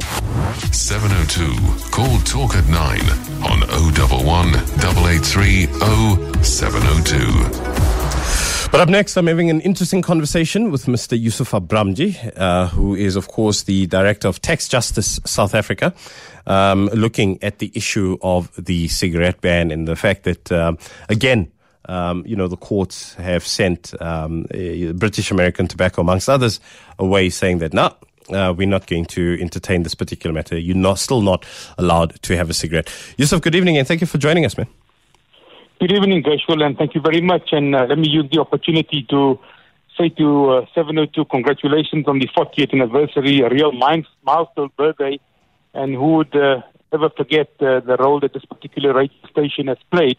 702. Call Talk at 9 on 011 883 0702. But up next, I'm having an interesting conversation with Mr. Yusuf Abramjee, uh, who is, of course, the Director of Tax Justice South Africa, um, looking at the issue of the cigarette ban and the fact that, um, again, um, you know, the courts have sent um, British American Tobacco, amongst others, away saying that, no, uh, we're not going to entertain this particular matter. You're not, still not allowed to have a cigarette. Yusuf, good evening and thank you for joining us, man. Good evening, Gushwell, and thank you very much. And uh, let me use the opportunity to say to uh, 702 congratulations on the 40th anniversary, a real milestone birthday. And who would uh, ever forget uh, the role that this particular radio station has played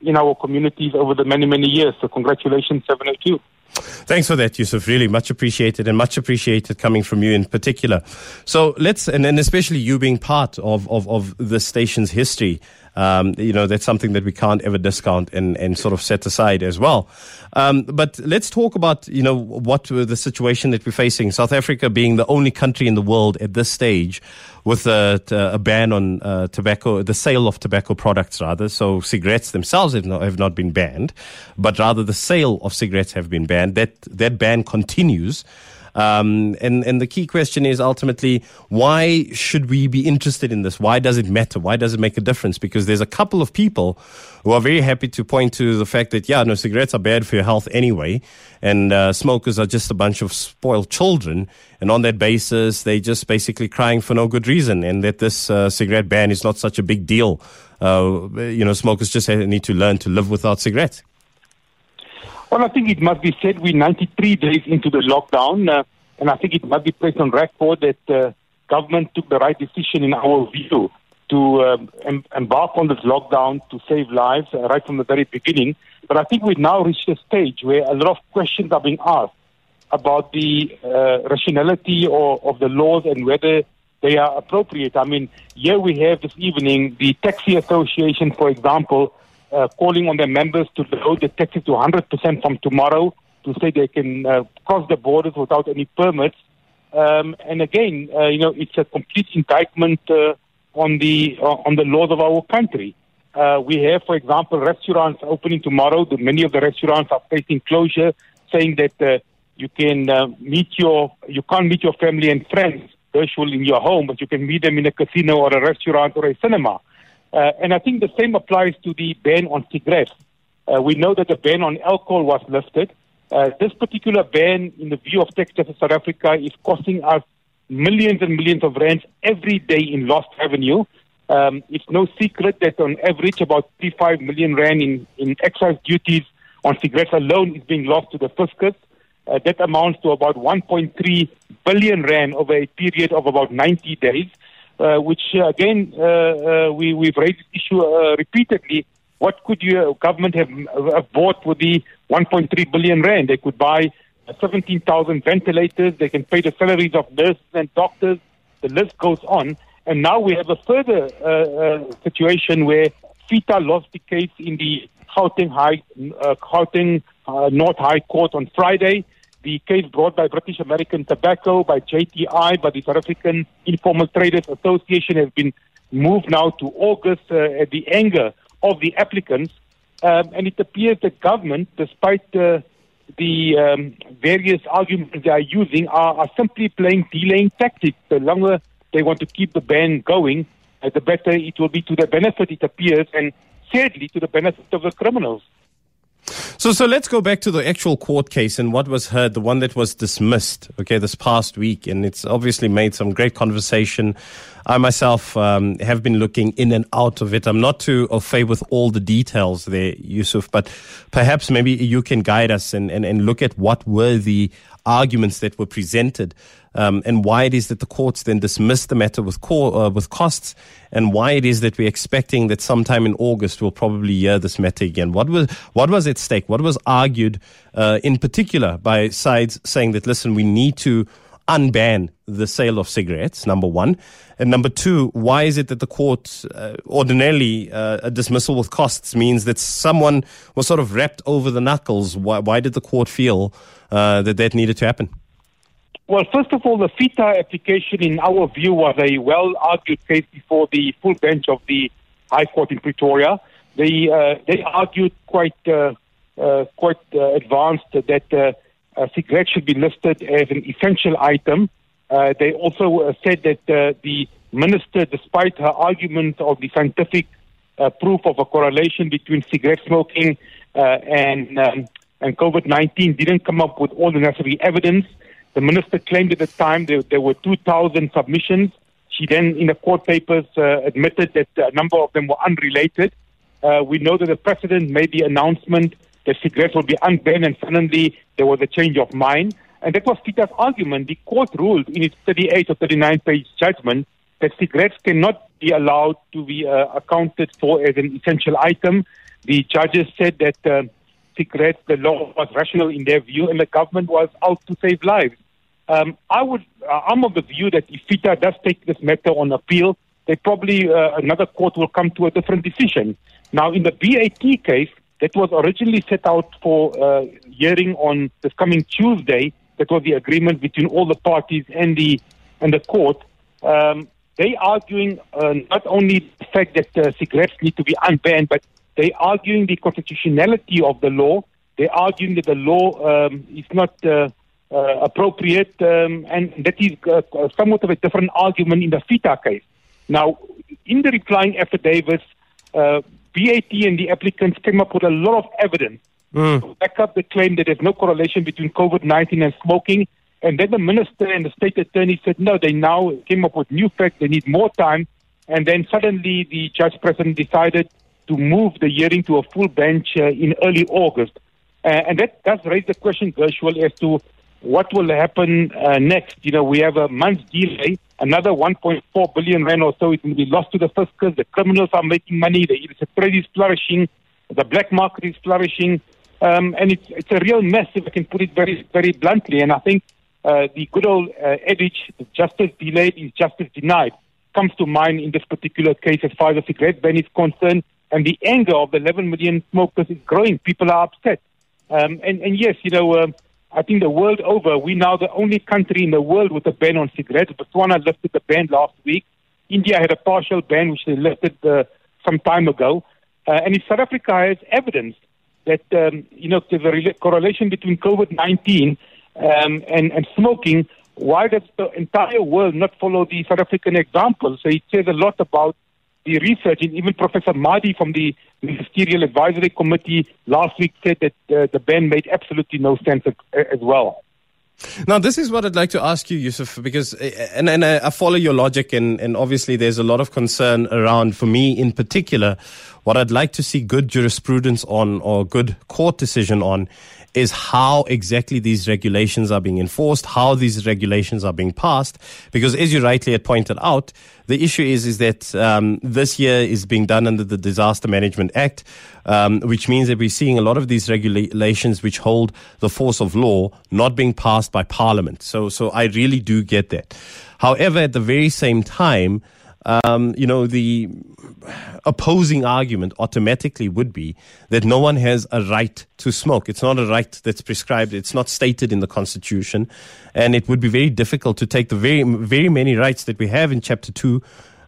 in our communities over the many, many years. So congratulations, 702. Thanks for that, Yusuf. Really much appreciated and much appreciated coming from you in particular. So let's, and, and especially you being part of, of, of the station's history, um, you know, that's something that we can't ever discount and, and sort of set aside as well. Um, but let's talk about, you know, what the situation that we're facing. South Africa being the only country in the world at this stage with a, a ban on uh, tobacco, the sale of tobacco products rather. So cigarettes themselves have not, have not been banned, but rather the sale of cigarettes have been banned. That, that ban continues. Um, and, and the key question is ultimately, why should we be interested in this? Why does it matter? Why does it make a difference? Because there's a couple of people who are very happy to point to the fact that, yeah, no, cigarettes are bad for your health anyway, and uh, smokers are just a bunch of spoiled children. And on that basis, they're just basically crying for no good reason, and that this uh, cigarette ban is not such a big deal. Uh, you know, smokers just need to learn to live without cigarettes. Well, I think it must be said we're 93 days into the lockdown, uh, and I think it must be placed on record that uh, government took the right decision in our view to um, em- embark on this lockdown to save lives uh, right from the very beginning. But I think we've now reached a stage where a lot of questions are being asked about the uh, rationality or, of the laws and whether they are appropriate. I mean, here we have this evening the Taxi Association, for example, uh, calling on their members to load the taxis to 100% from tomorrow to say they can uh, cross the borders without any permits. Um, and again, uh, you know, it's a complete indictment uh, on the uh, on the laws of our country. Uh, we have, for example, restaurants opening tomorrow. The, many of the restaurants are facing closure, saying that you can meet your you can't meet your family and friends virtual in your home, but you can meet them in a casino or a restaurant or a cinema. Uh, and I think the same applies to the ban on cigarettes. Uh, we know that the ban on alcohol was lifted. Uh, this particular ban, in the view of Justice South Africa, is costing us millions and millions of rands every day in lost revenue. Um, it's no secret that on average about 35 million rand in, in excise duties on cigarettes alone is being lost to the fiscus. Uh, that amounts to about 1.3 billion rand over a period of about 90 days uh, which uh, again uh, uh, we we've raised this issue uh, repeatedly. What could your government have, have bought with the 1.3 billion rand? They could buy 17,000 ventilators. They can pay the salaries of nurses and doctors. The list goes on. And now we have a further situation where FITA lost the case in the Gauteng High, Gauteng North High Court on Friday the case brought by British American Tobacco, by JTI, by the South African Informal Traders Association has been moved now to August uh, at the anger of the applicants. Um, and it appears that government, despite uh, the um, various arguments they are using, are, are, simply playing delaying tactics. The longer they want to keep the ban going, uh, the better it will be to their benefit, it appears, and sadly to the benefit of the criminals. So, so let's go back to the actual court case and what was heard, the one that was dismissed, okay, this past week. And it's obviously made some great conversation. I myself um, have been looking in and out of it. I'm not too au fait with all the details there, Yusuf, but perhaps maybe you can guide us and, and, and look at what were the arguments that were presented um, and why it is that the courts then dismissed the matter with, uh, with costs and why it is that we're expecting that sometime in August we'll probably hear this matter again. What was, what was at stake? What was argued uh, in particular by sides saying that, listen, we need to unban the sale of cigarettes, number one. And number two, why is it that the court uh, ordinarily uh, a dismissal with costs means that someone was sort of wrapped over the knuckles? Why, why did the court feel uh, that that needed to happen? Well, first of all, the FITA application, in our view, was a well-argued case before the full bench of the High Court in Pretoria. They uh, they argued quite uh, uh, quite advanced that uh, cigarettes should be listed as an essential item. Uh, they also uh, said that uh, the minister, despite her argument of the scientific uh, proof of a correlation between cigarette smoking and um, and COVID-19, didn't come up with all the necessary evidence. The minister claimed at the time there, there were 2,000 submissions. She then, in the court papers, admitted that a number of them were unrelated. We know that the president made the announcement that cigarettes will be unbanned, and suddenly there was a change of mind. And that was FITA's argument. The court ruled in its 38 or 39 page judgment that cigarettes cannot be allowed to be uh, accounted for as an essential item. The judges said that uh, cigarettes, the law was rational in their view, and the government was out to save lives. Um, I would, uh, I'm of the view that if FITA does take this matter on appeal, they probably uh, another court will come to a different decision. Now, in the BAT case, that was originally set out for uh, hearing on this coming Tuesday. That was the agreement between all the parties and the and the court. Um, they arguing uh, not only the fact that uh, cigarettes need to be unbanned, but they arguing the constitutionality of the law. They arguing that the law um, is not uh, uh, appropriate, um, and that is uh, somewhat of a different argument in the FITA case. Now, in the replying affidavits, BAT and the applicants came up with a lot of evidence Mm. to back up the claim that there's no correlation between COVID 19 and smoking. And then the minister and the state attorney said, no, they now came up with new facts, they need more time. And then suddenly the judge president decided to move the hearing to a full bench uh, in early August. Uh, and that does raise the question, Gushwell, as to what will happen uh, next. You know, we have a month's delay, another 1.4 billion rand or so is going to be lost to the fiscus. The criminals are making money, the illicit trade is flourishing, the black market is flourishing. Um, and it's, it's a real mess, if I can put it very, very bluntly. And I think uh, the good old uh, adage, justice delayed is justice denied, comes to mind in this particular case as far as the cigarette ban is concerned. And the anger of the 11 million smokers is growing. People are upset. Um, and, and yes, you know, um, I think the world over, we're now the only country in the world with a ban on cigarettes. Botswana lifted the ban last week. India had a partial ban, which they lifted uh, some time ago. Uh, and if South Africa has evidence that um, you know there's a rela- correlation between COVID-19 um, and, and smoking. Why does the entire world not follow the South African example? So it says a lot about the research, and even Professor Madhi from the Ministerial Advisory Committee last week said that uh, the ban made absolutely no sense as, as well. Now, this is what I'd like to ask you, Yusuf, because, uh, and, and I, I follow your logic, and, and obviously there's a lot of concern around, for me in particular, what I'd like to see good jurisprudence on or good court decision on is how exactly these regulations are being enforced, how these regulations are being passed. Because as you rightly had pointed out, the issue is is that um, this year is being done under the Disaster Management Act, um, which means that we're seeing a lot of these regulations which hold the force of law not being passed by Parliament. So, so I really do get that. However, at the very same time, um, you know, the opposing argument automatically would be that no one has a right to smoke. It's not a right that's prescribed. It's not stated in the Constitution. And it would be very difficult to take the very, very many rights that we have in Chapter 2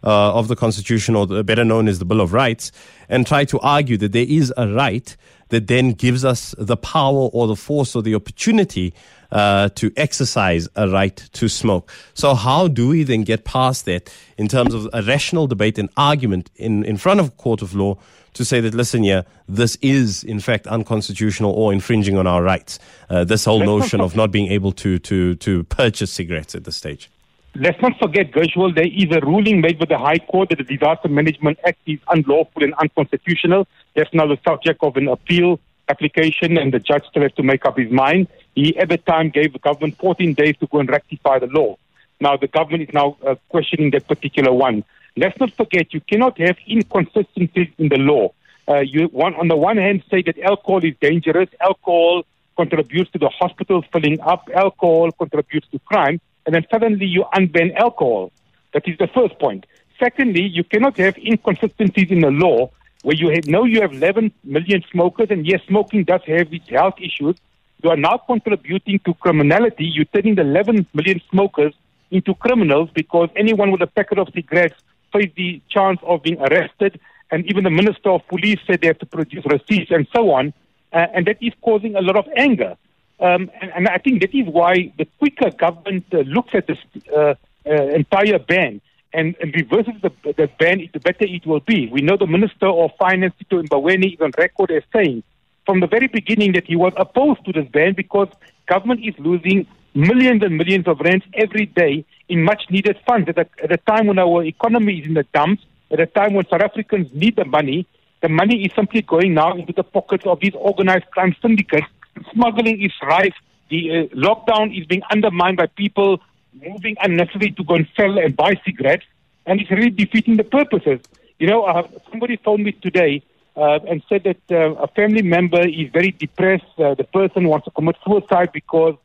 uh, of the Constitution, or the, better known as the Bill of Rights, and try to argue that there is a right that then gives us the power or the force or the opportunity uh, to exercise a right to smoke. So, how do we then get past that in terms of a rational debate and argument in, in front of a court of law to say that, listen, yeah, this is in fact unconstitutional or infringing on our rights? Uh, this whole notion of not being able to, to, to purchase cigarettes at this stage. Let's not forget, Gushwell, there is a ruling made by the High Court that the Disaster Management Act is unlawful and unconstitutional. That's now the subject of an appeal application, and the judge still has to make up his mind. He, at the time, gave the government 14 days to go and rectify the law. Now, the government is now uh, questioning that particular one. Let's not forget, you cannot have inconsistencies in the law. Uh, you one, on the one hand say that alcohol is dangerous, alcohol contributes to the hospitals filling up, alcohol contributes to crime, and then suddenly you unban alcohol. That is the first point. Secondly, you cannot have inconsistencies in the law where you have, know you have 11 million smokers, and yes, smoking does have its health issues, you are now contributing to criminality. You're turning the 11 million smokers into criminals because anyone with a packet of cigarettes face the chance of being arrested. And even the Minister of Police said they have to produce receipts and so on. Uh, and that is causing a lot of anger. Um, and, and, I think that is why the quicker government uh, looks at this uh, uh entire ban and, and reverses the, the ban, the better it will be. We know the Minister of Finance, Tito Mboweni, is on record as saying from the very beginning that he was opposed to this ban because government is losing millions and millions of rands every day in much needed funds at a, at a time when our economy is in the dumps, at a time when South Africans need the money. The money is simply going now into the pockets of these organized crime syndicates. Smuggling is rife. The uh, lockdown is being undermined by people moving unnecessarily to go and sell and buy cigarettes, and it's really defeating the purposes. You know, uh, somebody phoned me today uh, and said that uh, a family member is very depressed. Uh, the person wants to commit suicide because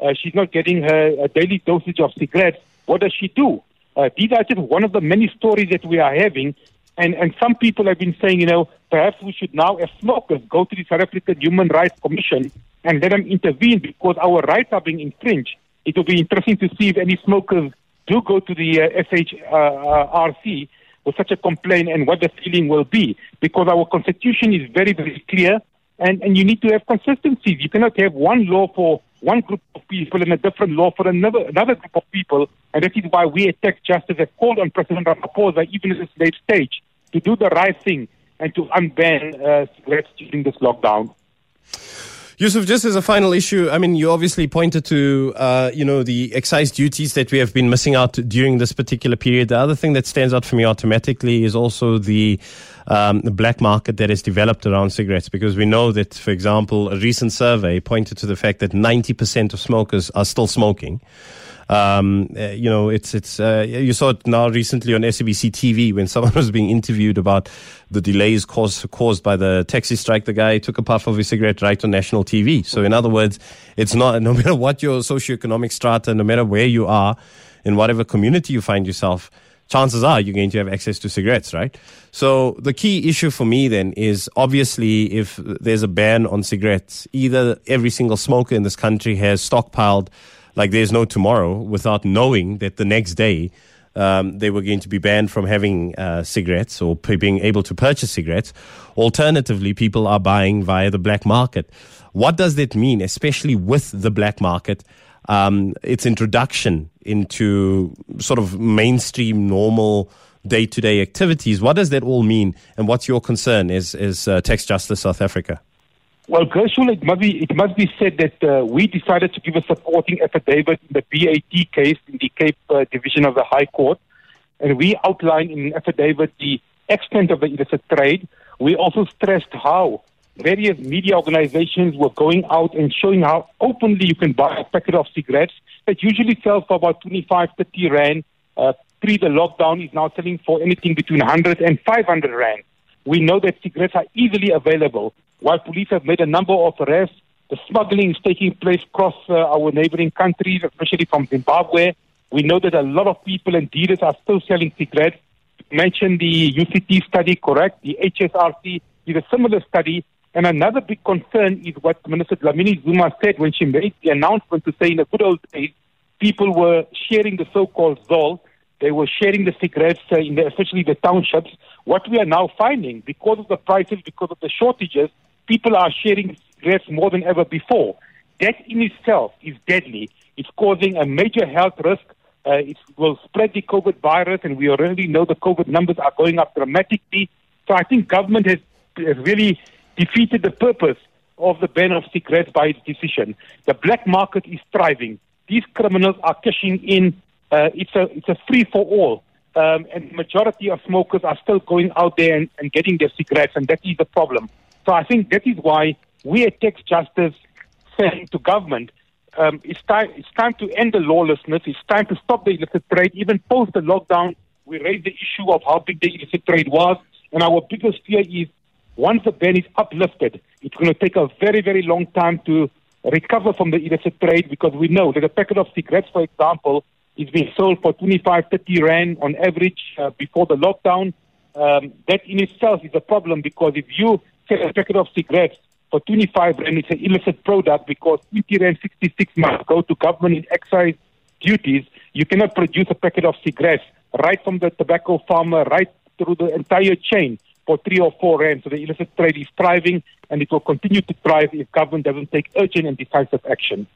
uh, she's not getting her daily dosage of cigarettes. What does she do? Uh, these are just one of the many stories that we are having. And, and some people have been saying, you know, perhaps we should now, as smokers, go to the South African Human Rights Commission and let them intervene because our rights are being infringed. It will be interesting to see if any smokers do go to the uh, SHRC with such a complaint and what the feeling will be. Because our constitution is very, very clear and, and you need to have consistency. You cannot have one law for one group of people and a different law for another, another group of people. And that is why we at Tax Justice have called on President Ramaphosa, even at this late stage, to do the right thing and to unban uh, cigarettes during this lockdown. Yusuf, just as a final issue, I mean, you obviously pointed to, uh, you know, the excise duties that we have been missing out during this particular period. The other thing that stands out for me automatically is also the, um, the black market that has developed around cigarettes, because we know that, for example, a recent survey pointed to the fact that 90% of smokers are still smoking. Um, uh, you know, it's it's uh, you saw it now recently on SABC TV when someone was being interviewed about the delays caused caused by the taxi strike. The guy took a puff of his cigarette right on national TV. So in other words, it's not no matter what your socioeconomic strata, no matter where you are, in whatever community you find yourself chances are you're going to have access to cigarettes, right? So the key issue for me then is obviously if there's a ban on cigarettes, either every single smoker in this country has stockpiled like there's no tomorrow without knowing that the next day um, they were going to be banned from having uh, cigarettes or p- being able to purchase cigarettes. Alternatively, people are buying via the black market. What does that mean, especially with the black market? Um, its introduction into sort of mainstream, normal day to day activities. What does that all mean? And what's your concern as, as uh, Tax Justice South Africa? Well, Gershwin, it must be it must be said that uh, we decided to give a supporting affidavit in the BAT case in the Cape uh, Division of the High Court, and we outlined in an affidavit the extent of the illicit trade. We also stressed how various media organizations were going out and showing how openly you can buy a packet of cigarettes that usually sells for about 25, 30 rand. Uh, pre the lockdown is now selling for anything between 100 and 500 rand. We know that cigarettes are easily available. While police have made a number of arrests, the smuggling is taking place across uh, our neighboring countries, especially from Zimbabwe. We know that a lot of people and dealers are still selling cigarettes. You mentioned the UCT study, correct? The HSRC is a similar study. And another big concern is what Minister Dlamini Zuma said when she made the announcement to say in the good old days, people were sharing the so-called Zol. They were sharing the cigarettes, uh, in the, especially the townships. What we are now finding, because of the prices, because of the shortages, people are sharing cigarettes more than ever before. That in itself is deadly. It's causing a major health risk. Uh, it will spread the COVID virus, and we already know the COVID numbers are going up dramatically. So I think government has, has really defeated the purpose of the ban of cigarettes by its decision. The black market is thriving. These criminals are cashing in. Uh, it's a it's a free for all, um, and majority of smokers are still going out there and, and getting their cigarettes, and that is the problem. So I think that is why we at Tax Justice saying to government, um, it's time it's time to end the lawlessness. It's time to stop the illicit trade. Even post the lockdown, we raised the issue of how big the illicit trade was, and our biggest fear is once the ban is uplifted, it's going to take a very very long time to recover from the illicit trade because we know that a packet of cigarettes, for example, is being sold for 25, 30 rand on average uh, before the lockdown. Um, that in itself is a problem because if you a packet of cigarettes for 25 rand it's an illicit product because 20 rand 66 must go to government in excise duties. You cannot produce a packet of cigarettes right from the tobacco farmer right through the entire chain for three or four rand. So the illicit trade is thriving and it will continue to thrive if government doesn't take urgent and decisive action.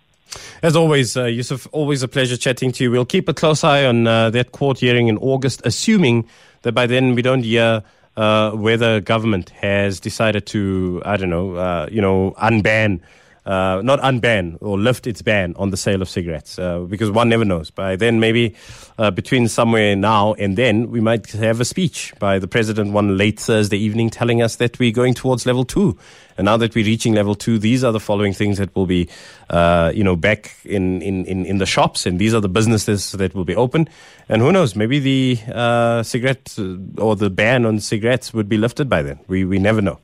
As always, uh, Yusuf, always a pleasure chatting to you. We'll keep a close eye on uh, that court hearing in August, assuming that by then we don't hear uh, whether government has decided to, I don't know, uh, you know, unban uh, not unban or lift its ban on the sale of cigarettes uh, because one never knows. By then, maybe uh, between somewhere now and then, we might have a speech by the president one late Thursday evening telling us that we're going towards level two. And now that we're reaching level two, these are the following things that will be, uh, you know, back in, in, in, in, the shops, and these are the businesses that will be open. And who knows, maybe the uh, cigarette uh, or the ban on cigarettes would be lifted by then. We, we never know.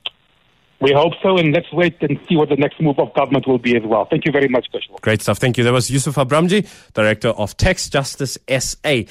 We hope so, and let's wait and see what the next move of government will be as well. Thank you very much, Kushal. Great stuff. Thank you. That was Yusuf Abramjee, Director of Tax Justice SA.